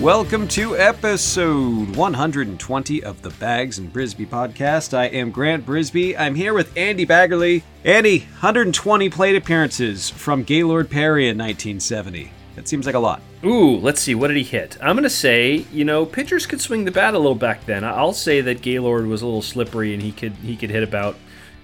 Welcome to episode 120 of the Bags and Brisbee podcast. I am Grant Brisbee. I'm here with Andy Baggarly. Andy, 120 plate appearances from Gaylord Perry in 1970. That seems like a lot. Ooh, let's see. What did he hit? I'm going to say, you know, pitchers could swing the bat a little back then. I'll say that Gaylord was a little slippery and he could he could hit about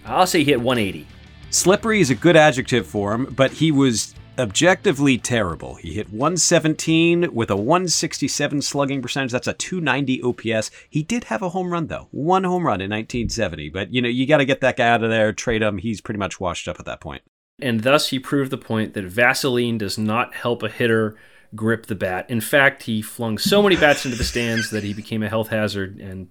I'll say he hit 180. Slippery is a good adjective for him, but he was objectively terrible. He hit 117 with a 167 slugging percentage. That's a 290 OPS. He did have a home run though, one home run in 1970. But you know, you got to get that guy out of there, trade him. He's pretty much washed up at that point. And thus, he proved the point that Vaseline does not help a hitter grip the bat. In fact, he flung so many bats into the stands that he became a health hazard. And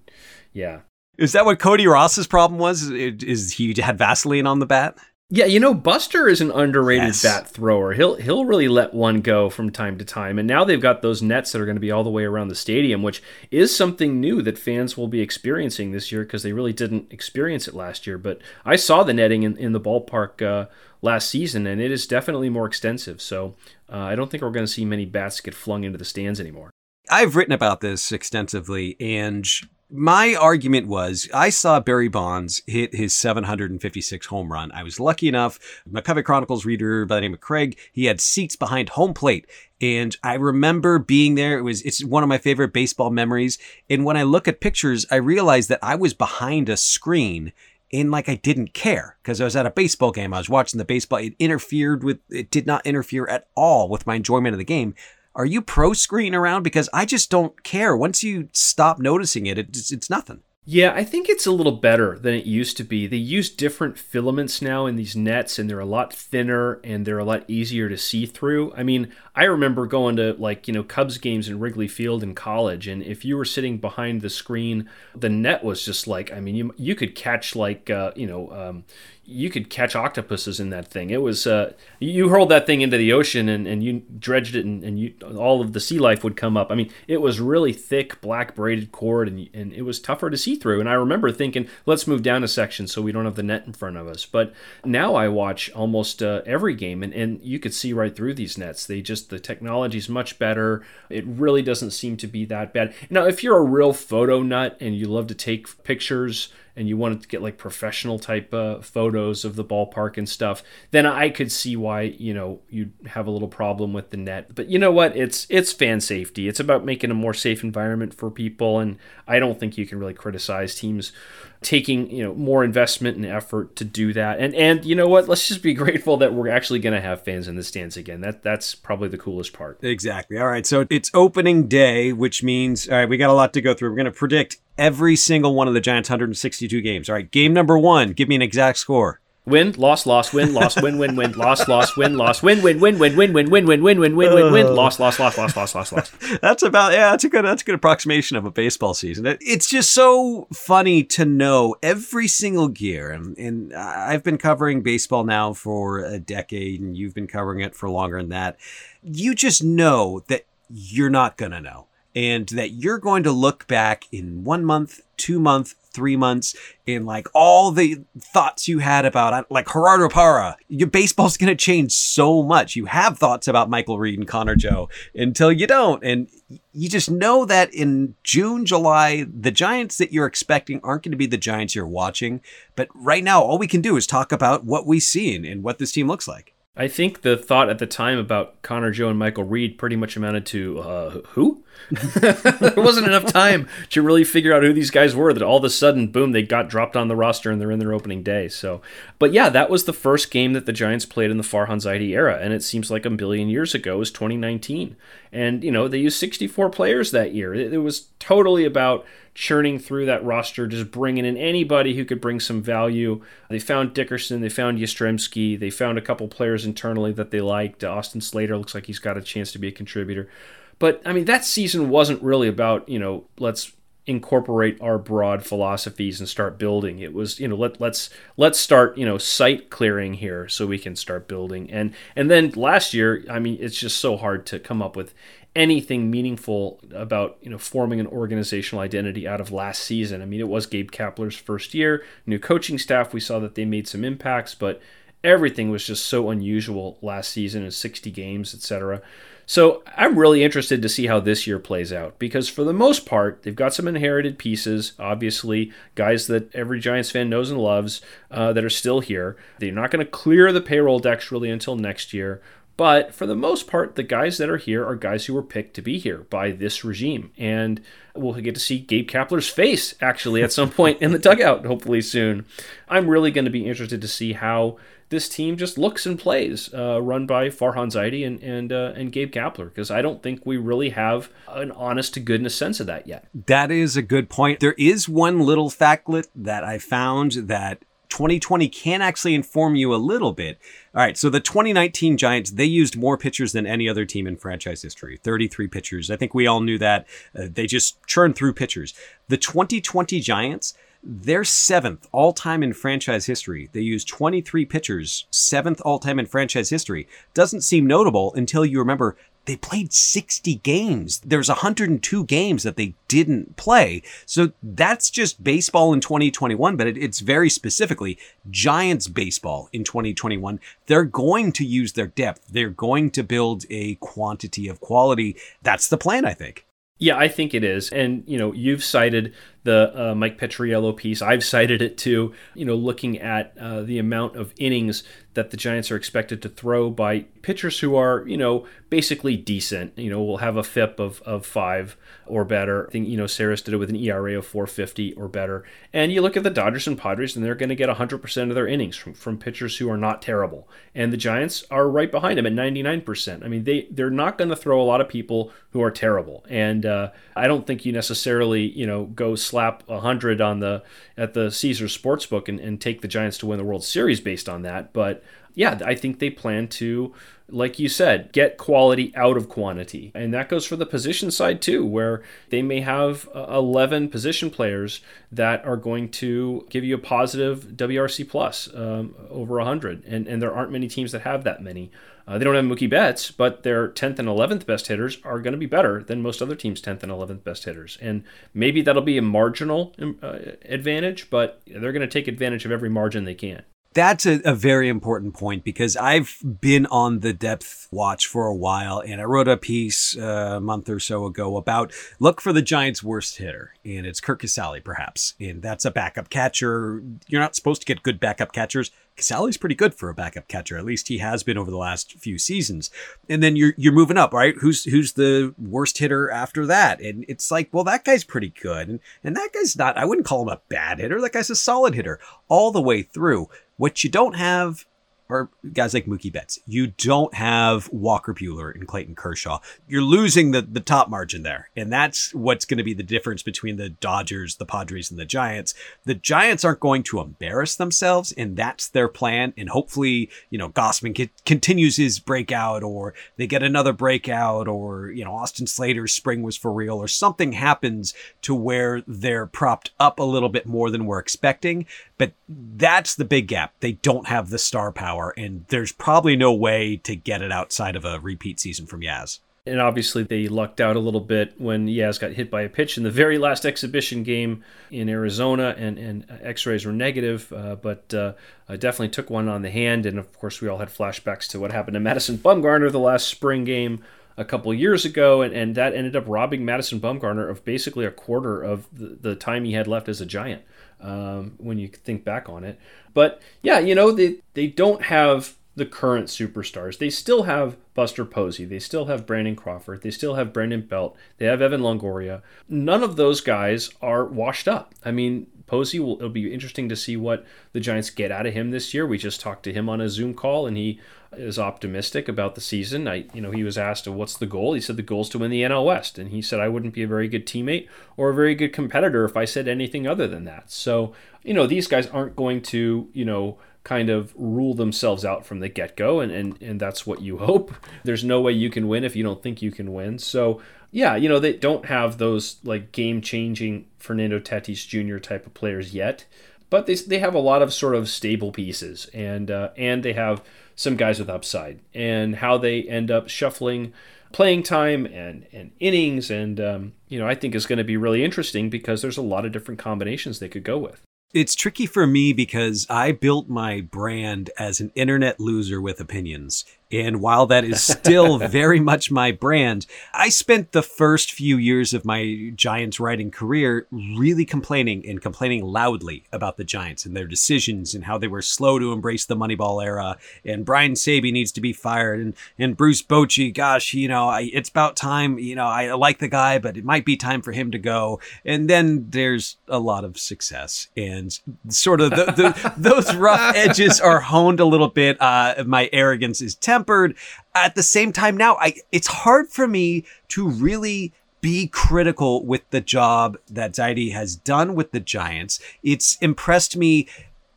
yeah, is that what Cody Ross's problem was? Is he had Vaseline on the bat? Yeah, you know, Buster is an underrated yes. bat thrower. He'll he'll really let one go from time to time. And now they've got those nets that are going to be all the way around the stadium, which is something new that fans will be experiencing this year because they really didn't experience it last year. But I saw the netting in, in the ballpark uh, last season, and it is definitely more extensive. So uh, I don't think we're going to see many bats get flung into the stands anymore. I've written about this extensively, and my argument was I saw Barry Bonds hit his 756 home run. I was lucky enough, McCovey Chronicles reader by the name of Craig, he had seats behind home plate. And I remember being there. It was, it's one of my favorite baseball memories. And when I look at pictures, I realize that I was behind a screen and like I didn't care because I was at a baseball game. I was watching the baseball. It interfered with, it did not interfere at all with my enjoyment of the game are you pro screen around? Because I just don't care. Once you stop noticing it, it's, it's nothing. Yeah, I think it's a little better than it used to be. They use different filaments now in these nets, and they're a lot thinner and they're a lot easier to see through. I mean, I remember going to like, you know, Cubs games in Wrigley Field in college, and if you were sitting behind the screen, the net was just like, I mean, you, you could catch like, uh, you know, um, you could catch octopuses in that thing. It was uh, you hurled that thing into the ocean and, and you dredged it and, and you all of the sea life would come up. I mean, it was really thick black braided cord and and it was tougher to see through. And I remember thinking, let's move down a section so we don't have the net in front of us. But now I watch almost uh, every game and, and you could see right through these nets. They just the technology is much better. It really doesn't seem to be that bad. Now, if you're a real photo nut and you love to take pictures and you wanted to get like professional type uh, photos of the ballpark and stuff, then I could see why you know you'd have a little problem with the net. But you know what? It's it's fan safety. It's about making a more safe environment for people, and I don't think you can really criticize teams taking you know more investment and effort to do that. And and you know what? Let's just be grateful that we're actually going to have fans in the stands again. That that's probably the coolest part. Exactly. All right. So it's opening day, which means all right. We got a lot to go through. We're going to predict every single one of the Giants' 162 games. All right, game number one, give me an exact score. Win, loss, loss, win, loss, win, win, win, loss, loss, win, loss, win, win, win, win, win, win, win, win, win, win, win, win, win, loss, loss, loss, loss, loss, loss, loss. That's about yeah. That's a good. That's a good approximation of a baseball season. It's just so funny to know every single year, and and I've been covering baseball now for a decade, and you've been covering it for longer than that. You just know that you're not gonna know and that you're going to look back in one month, two month, three months in like all the thoughts you had about uh, like Gerardo Parra. Your baseball's going to change so much. You have thoughts about Michael Reed and Connor Joe until you don't. And you just know that in June, July, the Giants that you're expecting aren't going to be the Giants you're watching. But right now, all we can do is talk about what we've seen and what this team looks like. I think the thought at the time about Connor Joe and Michael Reed pretty much amounted to uh, who? there wasn't enough time to really figure out who these guys were. That all of a sudden, boom, they got dropped on the roster and they're in their opening day. So, but yeah, that was the first game that the Giants played in the Farhan Zaidi era, and it seems like a billion years ago was 2019. And you know they used 64 players that year. It, it was totally about churning through that roster, just bringing in anybody who could bring some value. They found Dickerson, they found Yastrzemski, they found a couple players internally that they liked. Uh, Austin Slater looks like he's got a chance to be a contributor. But I mean, that season wasn't really about, you know, let's incorporate our broad philosophies and start building. It was, you know, let let's let's start, you know, site clearing here so we can start building. And and then last year, I mean, it's just so hard to come up with anything meaningful about you know forming an organizational identity out of last season. I mean, it was Gabe Kapler's first year, new coaching staff. We saw that they made some impacts, but everything was just so unusual last season in 60 games, etc. So I'm really interested to see how this year plays out because for the most part, they've got some inherited pieces, obviously, guys that every Giants fan knows and loves uh, that are still here. They're not going to clear the payroll decks really until next year. But for the most part, the guys that are here are guys who were picked to be here by this regime. And we'll get to see Gabe Kapler's face actually at some point in the dugout, hopefully soon. I'm really going to be interested to see how this team just looks and plays, uh, run by Farhan Zaidi and and uh, and Gabe Kapler, because I don't think we really have an honest to goodness sense of that yet. That is a good point. There is one little factlet that I found that 2020 can actually inform you a little bit. All right, so the 2019 Giants, they used more pitchers than any other team in franchise history 33 pitchers. I think we all knew that. Uh, they just churned through pitchers. The 2020 Giants, they're seventh all time in franchise history. They used 23 pitchers, seventh all time in franchise history. Doesn't seem notable until you remember they played 60 games. There's 102 games that they didn't play. So that's just baseball in 2021, but it, it's very specifically Giants baseball in 2021. They're going to use their depth. They're going to build a quantity of quality. That's the plan, I think. Yeah, I think it is. And, you know, you've cited the uh, Mike Petriello piece. I've cited it too, you know, looking at uh, the amount of innings that the Giants are expected to throw by pitchers who are, you know, basically decent. You know, will have a FIP of, of five or better. I think, you know, Sarris did it with an ERA of 450 or better. And you look at the Dodgers and Padres, and they're going to get 100% of their innings from, from pitchers who are not terrible. And the Giants are right behind them at 99%. I mean, they, they're not going to throw a lot of people who are terrible. And uh, I don't think you necessarily, you know, go slap a 100 on the at the Caesars Sportsbook and, and take the Giants to win the World Series based on that. But yeah, I think they plan to, like you said, get quality out of quantity. And that goes for the position side too, where they may have uh, 11 position players that are going to give you a positive WRC plus um, over 100. And, and there aren't many teams that have that many. Uh, they don't have Mookie Betts, but their 10th and 11th best hitters are going to be better than most other teams' 10th and 11th best hitters. And maybe that'll be a marginal um, uh, advantage, but they're going to take advantage of every margin they can. That's a, a, very important point because I've been on the depth watch for a while, and I wrote a piece uh, a month or so ago about look for the Giants' worst hitter, and it's Curt Casali, perhaps, and that's a backup catcher. You're not supposed to get good backup catchers. Casali's pretty good for a backup catcher, at least he has been over the last few seasons. And then you're you're moving up, right? Who's who's the worst hitter after that? And it's like, well, that guy's pretty good, and and that guy's not. I wouldn't call him a bad hitter. That guy's a solid hitter all the way through. What you don't have are guys like Mookie Betts. You don't have Walker Buehler and Clayton Kershaw. You're losing the, the top margin there. And that's what's going to be the difference between the Dodgers, the Padres, and the Giants. The Giants aren't going to embarrass themselves, and that's their plan. And hopefully, you know, Gausman continues his breakout, or they get another breakout, or, you know, Austin Slater's spring was for real, or something happens to where they're propped up a little bit more than we're expecting. But that's the big gap. They don't have the star power, and there's probably no way to get it outside of a repeat season from Yaz. And obviously, they lucked out a little bit when Yaz got hit by a pitch in the very last exhibition game in Arizona, and, and x rays were negative, uh, but uh, definitely took one on the hand. And of course, we all had flashbacks to what happened to Madison Bumgarner the last spring game a couple years ago, and, and that ended up robbing Madison Bumgarner of basically a quarter of the, the time he had left as a Giant um, when you think back on it. But yeah, you know, they, they don't have the current superstars. They still have Buster Posey. They still have Brandon Crawford. They still have Brandon Belt. They have Evan Longoria. None of those guys are washed up. I mean, Posey will it'll be interesting to see what the Giants get out of him this year. We just talked to him on a Zoom call and he is optimistic about the season. I you know, he was asked what's the goal? He said the goal is to win the NL West and he said I wouldn't be a very good teammate or a very good competitor if I said anything other than that. So, you know, these guys aren't going to, you know, kind of rule themselves out from the get-go and, and and that's what you hope there's no way you can win if you don't think you can win so yeah you know they don't have those like game-changing fernando tatis jr type of players yet but they, they have a lot of sort of stable pieces and uh, and they have some guys with upside and how they end up shuffling playing time and, and innings and um, you know i think is going to be really interesting because there's a lot of different combinations they could go with it's tricky for me because I built my brand as an internet loser with opinions. And while that is still very much my brand, I spent the first few years of my Giants writing career really complaining and complaining loudly about the Giants and their decisions and how they were slow to embrace the Moneyball era. And Brian Sabean needs to be fired. And, and Bruce Bochy, gosh, you know, I, it's about time. You know, I like the guy, but it might be time for him to go. And then there's a lot of success. And sort of the, the, those rough edges are honed a little bit. Uh, my arrogance is tempered tempered. At the same time, now I it's hard for me to really be critical with the job that Zaidi has done with the Giants. It's impressed me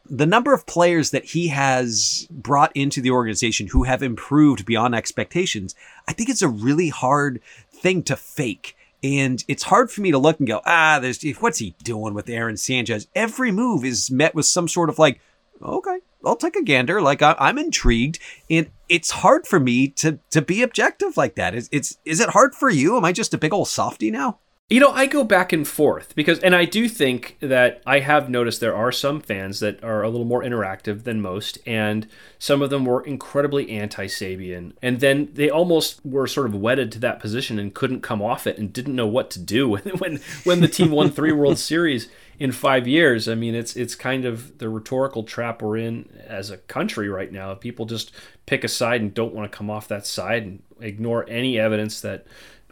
the number of players that he has brought into the organization who have improved beyond expectations. I think it's a really hard thing to fake. And it's hard for me to look and go, ah, there's what's he doing with Aaron Sanchez? Every move is met with some sort of like, okay, I'll take a gander. Like I, am intrigued, and it's hard for me to to be objective like that. Is it's is it hard for you? Am I just a big old softy now? You know, I go back and forth because, and I do think that I have noticed there are some fans that are a little more interactive than most, and some of them were incredibly anti Sabean. And then they almost were sort of wedded to that position and couldn't come off it and didn't know what to do when, when, when the team won three World Series in five years. I mean, it's it's kind of the rhetorical trap we're in as a country right now. People just pick a side and don't want to come off that side and ignore any evidence that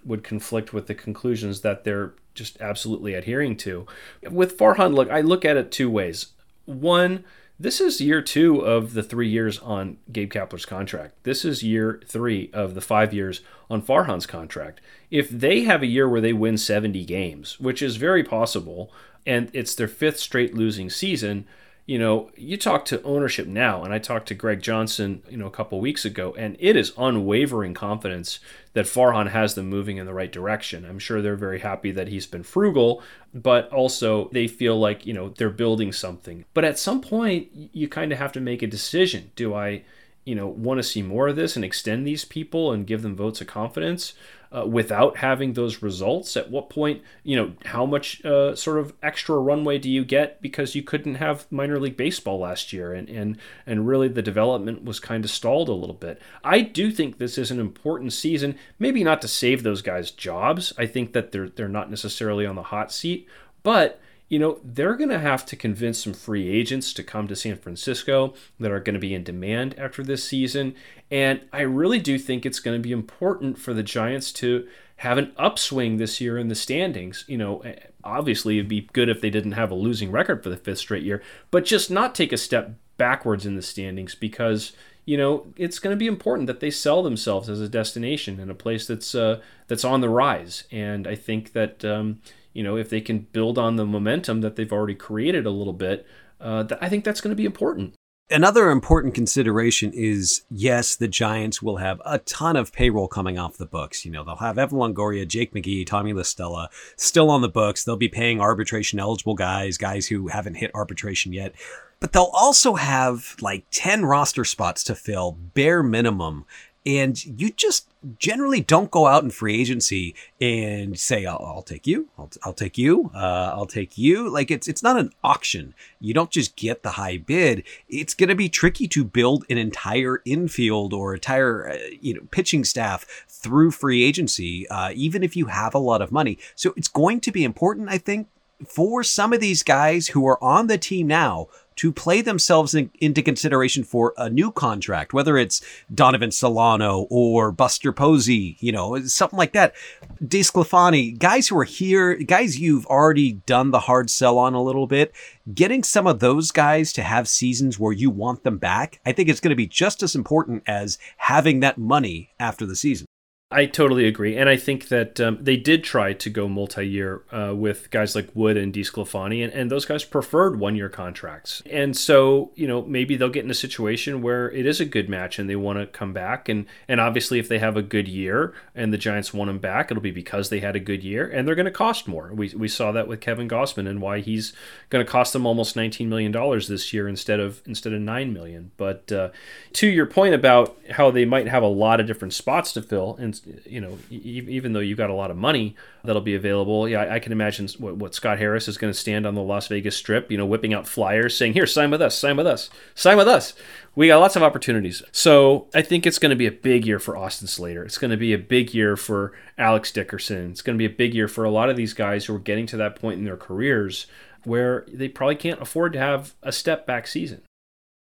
would conflict with the conclusions that they're just absolutely adhering to. With Farhan, look, I look at it two ways. One, this is year two of the three years on Gabe Kapler's contract. This is year three of the five years on Farhan's contract. If they have a year where they win 70 games, which is very possible, and it's their fifth straight losing season. You know, you talk to ownership now, and I talked to Greg Johnson, you know, a couple weeks ago, and it is unwavering confidence that Farhan has them moving in the right direction. I'm sure they're very happy that he's been frugal, but also they feel like, you know, they're building something. But at some point, you kind of have to make a decision. Do I, you know, want to see more of this and extend these people and give them votes of confidence? Uh, without having those results? At what point, you know, how much uh, sort of extra runway do you get because you couldn't have minor league baseball last year, and and and really the development was kind of stalled a little bit. I do think this is an important season, maybe not to save those guys' jobs. I think that they're they're not necessarily on the hot seat, but you know, they're going to have to convince some free agents to come to San Francisco that are going to be in demand after this season. And I really do think it's going to be important for the Giants to have an upswing this year in the standings. You know, eh, obviously it'd be good if they didn't have a losing record for the fifth straight year, but just not take a step backwards in the standings because you know it's going to be important that they sell themselves as a destination and a place that's uh, that's on the rise. And I think that um, you know, if they can build on the momentum that they've already created a little bit, uh, th- I think that's going to be important. Another important consideration is yes, the Giants will have a ton of payroll coming off the books. You know, they'll have Evan Longoria, Jake McGee, Tommy La Stella still on the books. They'll be paying arbitration eligible guys, guys who haven't hit arbitration yet. But they'll also have like 10 roster spots to fill, bare minimum. And you just generally don't go out in free agency and say, "I'll, I'll take you, I'll, I'll take you, uh, I'll take you." Like it's it's not an auction. You don't just get the high bid. It's going to be tricky to build an entire infield or entire uh, you know pitching staff through free agency, uh, even if you have a lot of money. So it's going to be important, I think, for some of these guys who are on the team now to play themselves in, into consideration for a new contract, whether it's Donovan Solano or Buster Posey, you know, something like that. DeSclafani, guys who are here, guys you've already done the hard sell on a little bit, getting some of those guys to have seasons where you want them back, I think it's going to be just as important as having that money after the season. I totally agree, and I think that um, they did try to go multi-year uh, with guys like Wood and DeSclafani, and, and those guys preferred one-year contracts. And so, you know, maybe they'll get in a situation where it is a good match and they want to come back. And and obviously, if they have a good year and the Giants want them back, it'll be because they had a good year, and they're going to cost more. We we saw that with Kevin Gausman and why he's going to cost them almost 19 million dollars this year instead of instead of nine million. But uh, to your point about how they might have a lot of different spots to fill and you know, even though you've got a lot of money that'll be available, yeah, I, can imagine what, what Scott Harris is going to stand on the Las Vegas Strip, you know, whipping out flyers saying, "Here, sign with us, sign with us, sign with us." We got lots of opportunities, so I think it's going to be a big year for Austin Slater. It's going to be a big year for Alex Dickerson. It's going to be a big year for a lot of these guys who are getting to that point in their careers where they probably can't afford to have a step back season.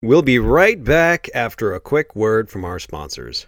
We'll be right back after a quick word from our sponsors.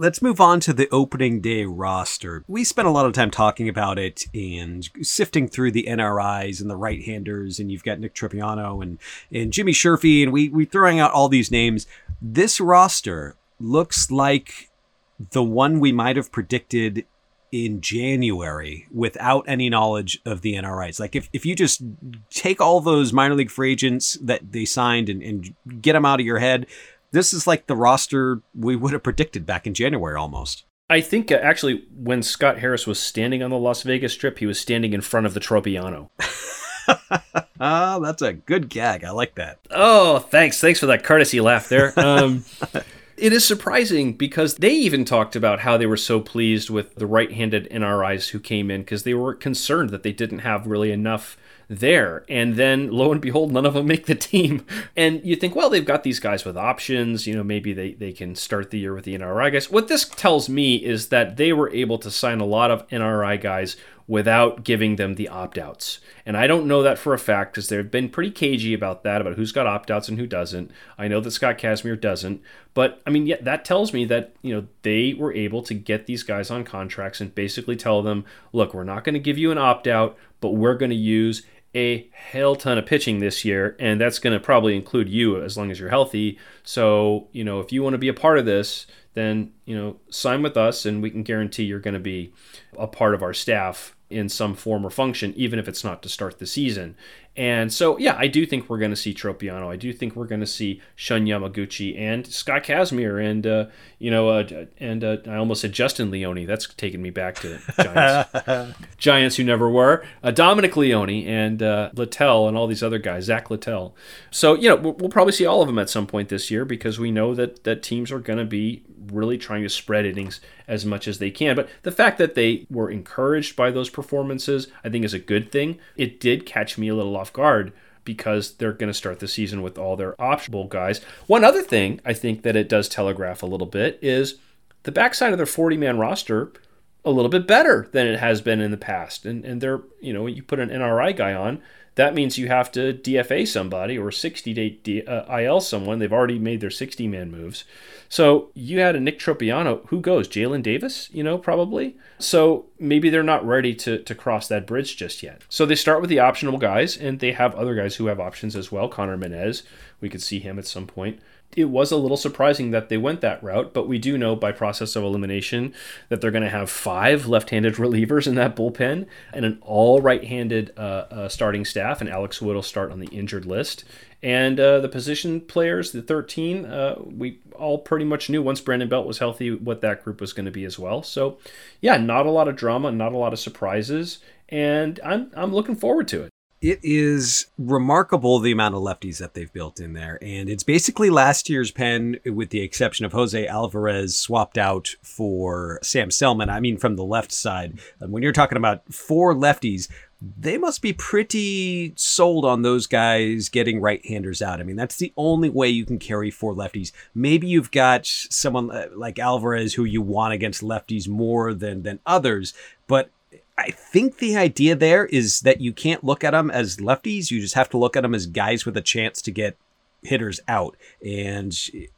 Let's move on to the opening day roster. We spent a lot of time talking about it and sifting through the NRIs and the right handers, and you've got Nick Tropeano and, and Jimmy Sherfy, and we we throwing out all these names. This roster looks like the one we might have predicted in January without any knowledge of the NRIs. Like if, if you just take all those minor league free agents that they signed and, and get them out of your head, this is like the roster we would have predicted back in January almost. I think uh, actually when Scott Harris was standing on the Las Vegas Strip, he was standing in front of the Tropeano. ah, that's a good gag. I like that. Oh, thanks. Thanks for that courtesy laugh there. Um, it is surprising because they even talked about how they were so pleased with the right handed NRIs who came in because they were concerned that they didn't have really enough there. And then lo and behold, none of them make the team. And you think, well, they've got these guys with options. You know, maybe they, they can start the year with the NRI guys. What this tells me is that they were able to sign a lot of NRI guys without giving them the opt outs. And I don't know that for a fact because they've been pretty cagey about that, about who's got opt outs and who doesn't. I know that Scott Kazmir doesn't. But I mean, yeah, that tells me that, you know, they were able to get these guys on contracts and basically tell them, look, we're not going to give you an opt out, but we're going to use a hell ton of pitching this year, and that's going to probably include you as long as you're healthy. So, you know, if you want to be a part of this, then, you know, sign with us and we can guarantee you're going to be a part of our staff in some form or function, even if it's not to start the season. And so, yeah, I do think we're going to see Tropeano. I do think we're going to see Shun Yamaguchi and Scott Kazmir and, uh, you know, uh, and uh, I almost said Justin Leone. That's taking me back to Giants. Giants who never were. Uh, Dominic Leone and uh, Littell and all these other guys, Zach Littell. So, you know, we'll probably see all of them at some point this year because we know that, that teams are going to be really trying to spread innings as much as they can. But the fact that they were encouraged by those performances, I think, is a good thing. It did catch me a little off guard because they're going to start the season with all their optional guys. One other thing I think that it does telegraph a little bit is the backside of their 40 man roster a little bit better than it has been in the past. And and they're, you know, you put an NRI guy on, that means you have to DFA somebody or 60 day D, uh, IL someone. They've already made their 60 man moves. So you had a Nick Tropeano. Who goes? Jaylin Davis, you know, probably. So maybe they're not ready to, to cross that bridge just yet. So they start with the optional guys, and they have other guys who have options as well. Connor Menez, we could see him at some point it was a little surprising that they went that route, but we do know by process of elimination that they're going to have five left handed relievers in that bullpen and an all right handed uh, uh, starting staff, and Alex Wood will start on the injured list. And uh, the position players, the 13, uh, we all pretty much knew once Brandon Belt was healthy what that group was going to be as well. So, yeah, not a lot of drama, not a lot of surprises, and I'm, I'm looking forward to it it is remarkable the amount of lefties that they've built in there. And it's basically last year's pen, with the exception of Jose Alvarez swapped out for Sam Selman. I mean, from the left side. When you're talking about four lefties, they must be pretty sold on those guys getting right handers out. I mean, that's the only way you can carry four lefties. Maybe you've got someone uh, like Alvarez who you want against lefties more than than others, but I think the idea there is that you can't look at them as lefties. You just have to look at them as guys with a chance to get hitters out. And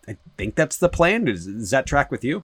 I think that's the plan. Does, does that track with you?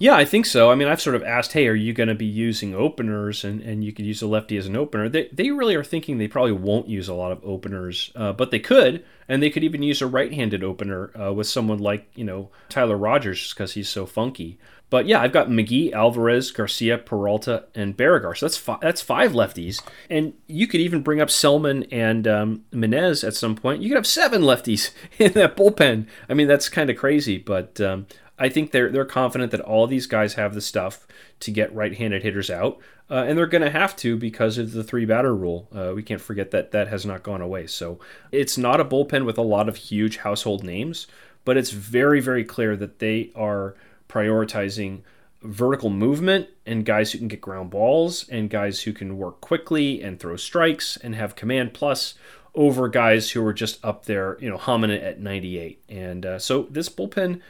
Yeah, I think so. I mean, I've sort of asked, hey, are you going to be using openers and, and you could use a lefty as an opener? They, they really are thinking they probably won't use a lot of openers, uh, but they could. And they could even use a right handed opener uh, with someone like, you know, Tyler Rogers because he's so funky. But yeah, I've got McGee, Alvarez, Garcia, Peralta, and Baragar. So that's five, that's five lefties, and you could even bring up Selman and um, Menez at some point. You could have seven lefties in that bullpen. I mean, that's kind of crazy, but um, I think they're they're confident that all these guys have the stuff to get right-handed hitters out, uh, and they're going to have to because of the three batter rule. Uh, we can't forget that that has not gone away. So it's not a bullpen with a lot of huge household names, but it's very very clear that they are prioritizing vertical movement and guys who can get ground balls and guys who can work quickly and throw strikes and have command plus over guys who are just up there, you know, humming it at 98. And uh, so this bullpen,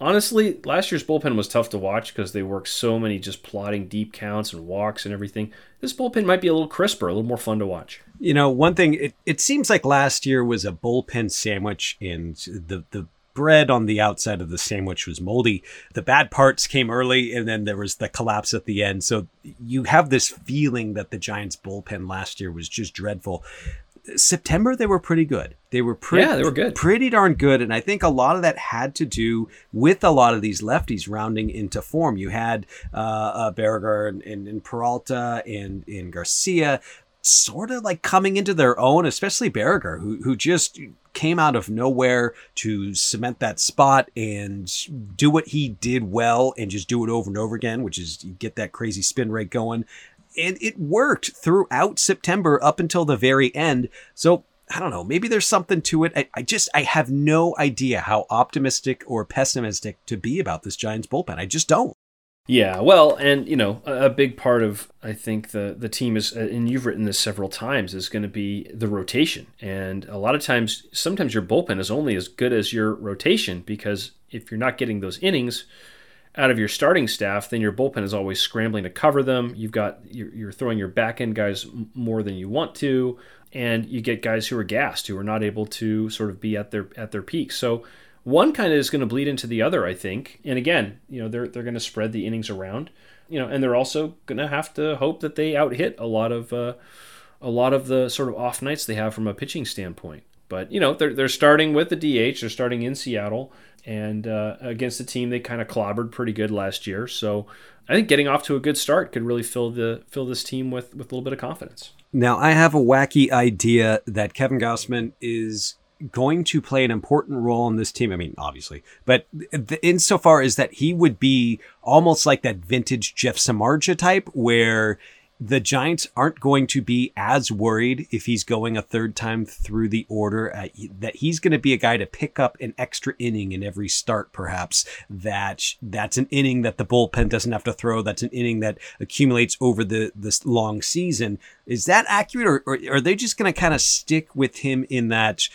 honestly, last year's bullpen was tough to watch because they worked so many just plotting deep counts and walks and everything. This bullpen might be a little crisper, a little more fun to watch. You know, one thing it, it seems like last year was a bullpen sandwich, and the the bread on the outside of the sandwich was moldy. The bad parts came early, and then there was the collapse at the end. So you have this feeling that the Giants' bullpen last year was just dreadful. September they were pretty good. They were pretty yeah, they were good. pretty darn good, and I think a lot of that had to do with a lot of these lefties rounding into form. You had uh, uh Baragar and, and, and Peralta and, and Garcia sort of like coming into their own, especially Baragar, who who just came out of nowhere to cement that spot and do what he did well and just do it over and over again, which is get that crazy spin rate going. And it worked throughout September up until the very end. So I don't know, maybe there's something to it. I, I, just I have no idea how optimistic or pessimistic to be about this Giants bullpen. I just don't. Yeah, well, and you know, a, a, big part of I think the the team is, uh, and you've written this several times, is going to be the rotation. And a lot of times, sometimes your bullpen is only as good as your rotation because if you're not getting those innings out of your starting staff, then your bullpen is always scrambling to cover them. You've got you're, you're throwing your back end guys more than you want to, and you get guys who are gassed who are not able to sort of be at their at their peak. So one kind of is going to bleed into the other, I think. And again, you know, they're they're going to spread the innings around, you know, and they're also going to have to hope that they out hit a lot of uh, a lot of the sort of off nights they have from a pitching standpoint. But you know, they're they're starting with the DH. They're starting in Seattle, and uh, against a team they kind of clobbered pretty good last year. So I think getting off to a good start could really fill the fill this team with with a little bit of confidence. Now I have a wacky idea that Kevin Gausman is going to play an important role in this team. I mean, obviously, but insofar as that he would be almost like that vintage Jeff Samardzija type, where the Giants aren't going to be as worried if he's going a third time through the order, uh, that he's going to be a guy to pick up an extra inning in every start, perhaps. That that's an inning that the bullpen doesn't have to throw. That's an inning that accumulates over the this long season. Is that accurate, or, or are they just going to kind of stick with him in that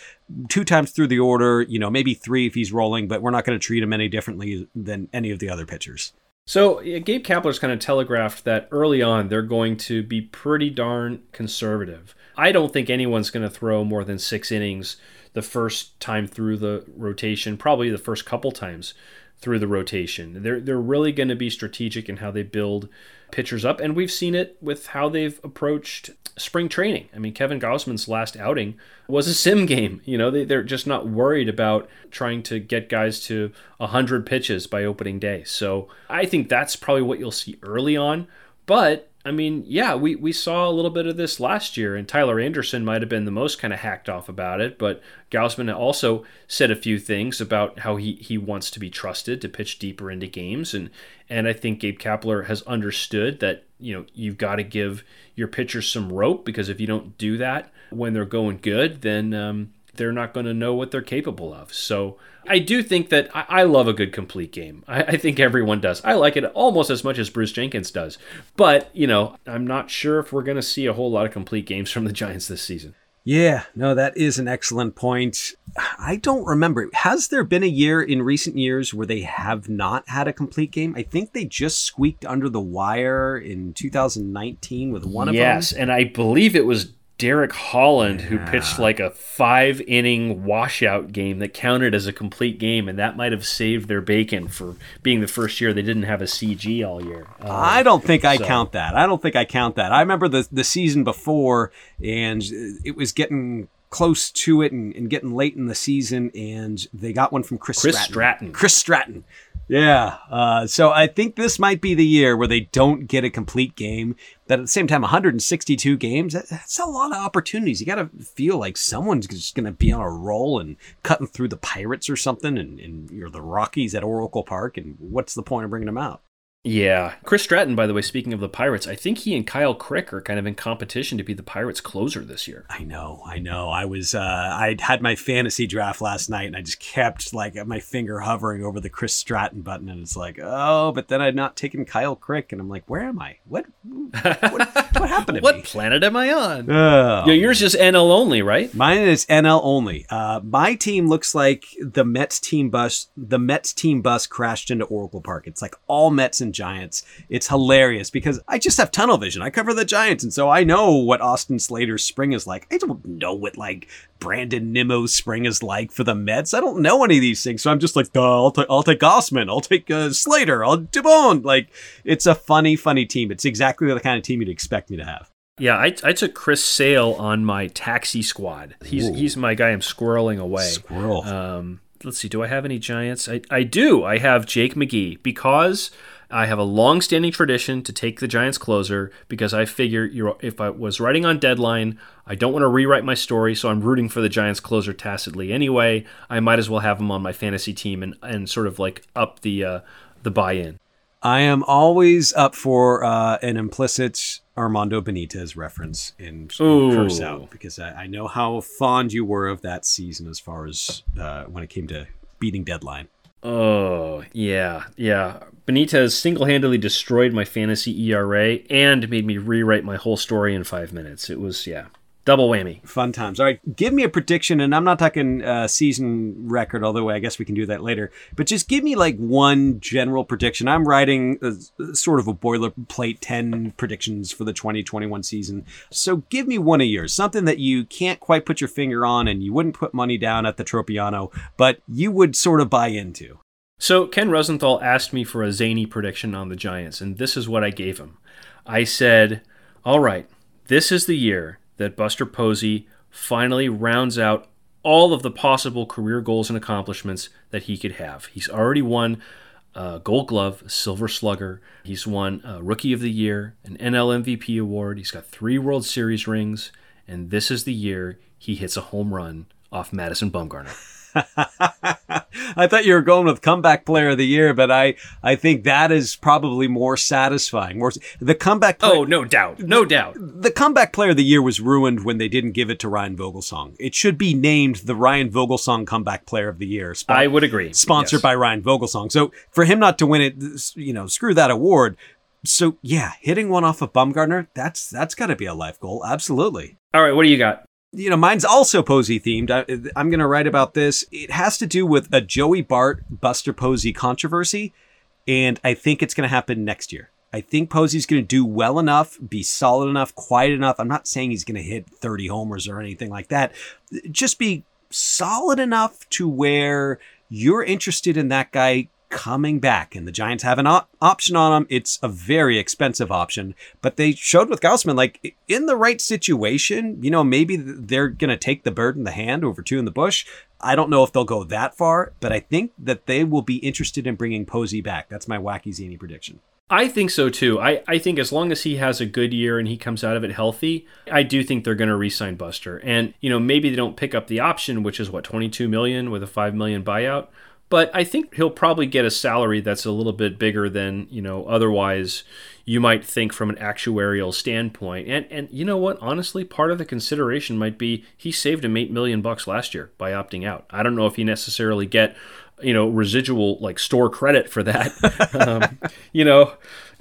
two times through the order? You know, maybe three if he's rolling, but we're not going to treat him any differently than any of the other pitchers. So Gabe Kapler's kind of telegraphed that early on they're going to be pretty darn conservative. I don't think anyone's going to throw more than six innings the first time through the rotation, probably the first couple times through the rotation. They're they're really going to be strategic in how they build pitchers up, and we've seen it with how they've approached spring training. I mean, Kevin Gausman's last outing was a sim game. You know, they, they're just not worried about trying to get guys to 100 pitches by opening day. So I think that's probably what you'll see early on. But I mean, yeah, we, we saw a little bit of this last year, and Tyler Anderson might have been the most kind of hacked off about it. But Gausman also said a few things about how he, he wants to be trusted to pitch deeper into games, and and I think Gabe Kapler has understood that you know you've got to give your pitchers some rope because if you don't do that when they're going good, then um, they're not going to know what they're capable of. So I do think that I, I love a good complete game. I, I, think everyone does. I like it almost as much as Bruce Jenkins does. But, you know, I'm not sure if we're going to see a whole lot of complete games from the Giants this season. Yeah, no, that is an excellent point. I don't remember. Has there been a year in recent years where they have not had a complete game? I think they just squeaked under the wire in 2019 with one of yes, them. Yes, and I believe it was Derek Holland, yeah. who pitched like a five inning washout game that counted as a complete game, and that might have saved their bacon for being the first year they didn't have a CG all year. Uh, I don't think I count that. I don't think I count that. I remember the the season before, and it was getting close to it and, and getting late in the season, and they got one from Chris, Chris Stratton. Stratton. Chris Stratton. Yeah. Uh, so I think this might be the year where they don't get a complete game. But at the same time, 162 games, that, that's a lot of opportunities. You got to feel like someone's just going to be on a roll and cutting through the Pirates or something and, and you're the Rockies at Oracle Park. And what's the point of bringing them out? Yeah. Chris Stratton, by the way, speaking of the Pirates, I think he and Kyle Crick are kind of in competition to be the Pirates closer this year. I know, I know. I was, uh, I had my fantasy draft last night and I just kept like my finger hovering over the Chris Stratton button and it's like, oh, but then I'd not taken Kyle Crick and I'm like, where am I? What, what, what happened to what me? What planet am I on? Oh. Yeah, yours is NL only, right? Mine is NL only. Uh, my team looks like the Mets team bus, the Mets team bus crashed into Oracle Park. It's like all Mets and Giants. It's hilarious because I just have tunnel vision. I cover the Giants, and so I know what Austin Slater's spring is like. I don't know what like Brandon Nimmo's spring is like for the Mets. I don't know any of these things, so I'm just like, I'll, t- I'll take Gausman, I'll take uh, Slater, I'll Dubon. Like, it's a funny, funny team. It's exactly the kind of team you'd expect me to have. Yeah, I, I took Chris Sale on my taxi squad. He's Ooh. he's my guy. I'm squirreling away. Squirrel. Um, let's see. Do I have any Giants? I, I do. I have Jake McGee because I have a long-standing tradition to take the Giants closer because I figure if I was writing on deadline, I don't want to rewrite my story, so I'm rooting for the Giants closer tacitly anyway. I might as well have him on my fantasy team and, and sort of like up the uh, the buy-in. I am always up for uh, an implicit Armando Benitez reference in, in Curse Out because I, I, know how fond you were of that season as far as uh, when it came to beating deadline. Oh, yeah, yeah. Benitez single handedly destroyed my fantasy ERA and made me rewrite my whole story in five minutes. It was, yeah, double whammy. Fun times. All right, give me a prediction, and I'm not talking uh, season record, although I guess we can do that later. But just give me like one general prediction. I'm writing a, sort of a boilerplate 10 predictions for the 2021 season. So give me one of yours, something that you can't quite put your finger on and you wouldn't put money down at the Tropeano, but you would sort of buy into. So Ken Rosenthal asked me for a zany prediction on the Giants, and this is what I gave him. I said, All right, this is the year that Buster Posey finally rounds out all of the possible career goals and accomplishments that he could have. He's already won a Gold Glove, a Silver Slugger. He's won a Rookie of the Year, an NL MVP award. He's got three World Series rings, and this is the year he hits a home run off Madison Bumgarner. I thought you were going with comeback player of the year, but I I think that is probably more satisfying. More the comeback. Oh, player, oh, no doubt, no doubt. The comeback player of the year was ruined when they didn't give it to Ryan Vogelsong. It should be named the Ryan Vogelsong comeback player of the year. Spon- I would agree. Sponsored yes. by Ryan Vogelsong. So for him not to win it, you know, screw that award. So yeah, hitting one off of Bumgarner, that's that's got to be a life goal. Absolutely. All right, what do you got? You know, mine's also Posey themed. I, am going to write about this. It has to do with a Joey Bart Buster Posey controversy, and I think it's going to happen next year. I think Posey's going to do well enough, be solid enough, quiet enough. I'm not saying he's going to hit 30 homers or anything like that. Just be solid enough to where you're interested in that guy coming back, and the Giants have an op- option on him. It's a very expensive option, but they showed with Gausman, like in the right situation, you know, maybe they're going to take the bird in the hand over two in the bush. I don't know if they'll go that far, but I think that they will be interested in bringing Posey back. That's my wacky zany prediction. I think so too. I, I think as long as he has a good year and he comes out of it healthy, I do think they're going to re-sign Buster. And you know, maybe they don't pick up the option, which is what 22 million with a 5 million buyout but I think he'll probably get a salary that's a little bit bigger than you know otherwise you might think from an actuarial standpoint. And and you know what? Honestly, part of the consideration might be he saved him eight million bucks last year by opting out. I don't know if he necessarily get you know residual like store credit for that. um, you know,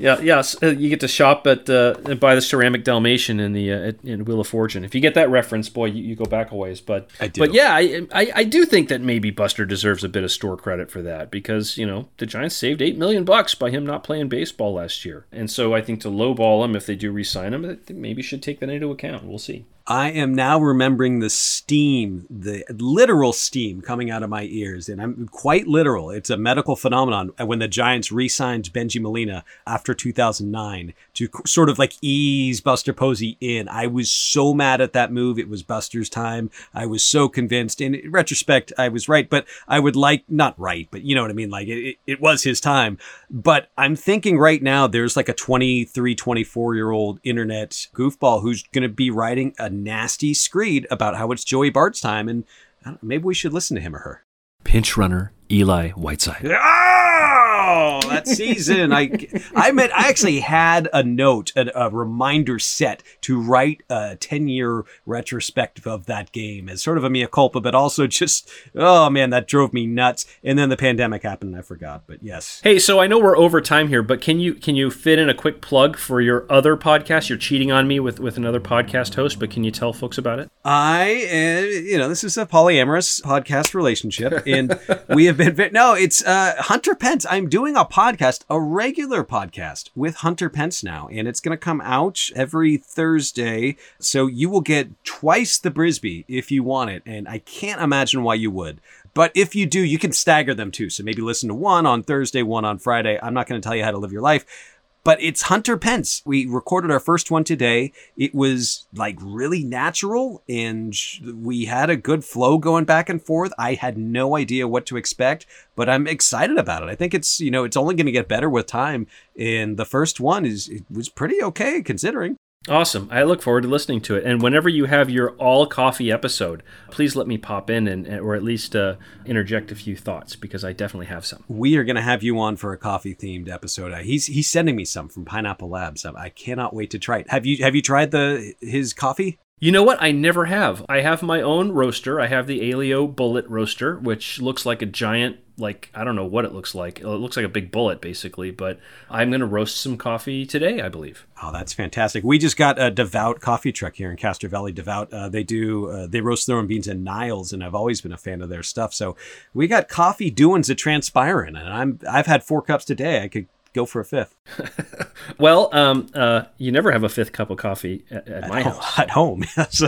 yeah, yes, uh, you get to shop at uh, buy the ceramic Dalmatian in the uh, in Wheel of Fortune. If you get that reference, boy, you, you go back a ways. But I do. But yeah, I, I, I do think that maybe Buster deserves a bit of store credit for that because you know the Giants saved eight million bucks by him not playing baseball last year, and so I think to lowball him if they do re-sign him, maybe should take that into account. We'll see. I am now remembering the steam, the literal steam coming out of my ears. And I'm quite literal. It's a medical phenomenon uh, when the Giants re signed Bengie Molina after 2009 to sort of like ease Buster Posey in. I was so mad at that move. It was Buster's time. I was so convinced. In retrospect, I was right, but I would like, not right, but you know what I mean? Like it, it was his time. But I'm thinking right now there's like a 23, 24 year old internet goofball who's going to be writing a nasty screed about how it's Joey Bart's time, and maybe we should listen to him or her. Pinch runner Eli Whiteside. Ah! Oh, that season! I, I meant I actually had a note, a, a reminder set to write a ten-year retrospective of that game as sort of a mea culpa, but also just, oh man, that drove me nuts. And then the pandemic happened, and I forgot. But yes. Hey, so I know we're over time here, but can you can you fit in a quick plug for your other podcast? You're cheating on me with with another podcast host, but can you tell folks about it? I, uh, you know, this is a polyamorous podcast relationship, and we have been no, it's uh, Hunter Pence. I'm doing a podcast, a regular podcast with Hunter Pence now, and it's going to come out every Thursday. So you will get twice the Brisbee if you want it, and I can't imagine why you would. But if you do, you can stagger them too. So maybe listen to one on Thursday, one on Friday. I'm not going to tell you how to live your life but it's Hunter Pence. We recorded our first one today. It was like really natural and we had a good flow going back and forth. I had no idea what to expect, but I'm excited about it. I think it's, you know, it's only going to get better with time. And the first one is, it was pretty okay considering. Awesome. I look forward to listening to it. And whenever you have your all coffee episode, please let me pop in and or at least uh, interject a few thoughts because I definitely have some. We are going to have you on for a coffee themed episode. Uh, he's he's sending me some from Pineapple Labs. I cannot wait to try it. Have you have you tried the his coffee? You know what? I never have. I have my own roaster. I have the Aillio Bullet roaster, which looks like a giant, like, I don't know what it looks like. It looks like a big bullet, basically. But I'm going to roast some coffee today, I believe. Oh, that's fantastic. We just got a Devout coffee truck here in Castro Valley. Devout, uh, they do, uh, they roast their own beans in Niles, and I've always been a fan of their stuff. So we got coffee doings at transpiring, and I'm, I've had four cups today. I could go for a fifth. well, um, uh, you never have a fifth cup of coffee at, at, at my home, house. At home, yes.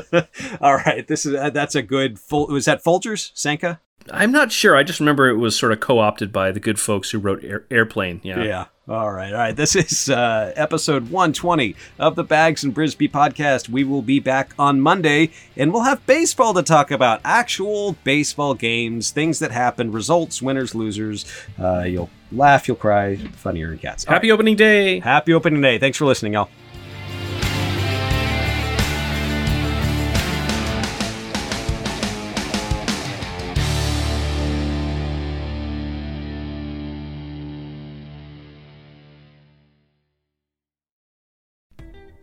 All right, this is uh, that's a good. Full, was that Folgers Sanka? I'm not sure. I just remember it was sort of co-opted by the good folks who wrote Air- Airplane. Yeah. Yeah. All right. All right. This is uh, episode 120 of the Bags and Brisbee podcast. We will be back on Monday and we'll have baseball to talk about. Actual baseball games, things that happen, results, winners, losers. Uh, you'll laugh, you'll cry, funnier and cats. All Happy right. opening day. Happy opening day. Thanks for listening, y'all.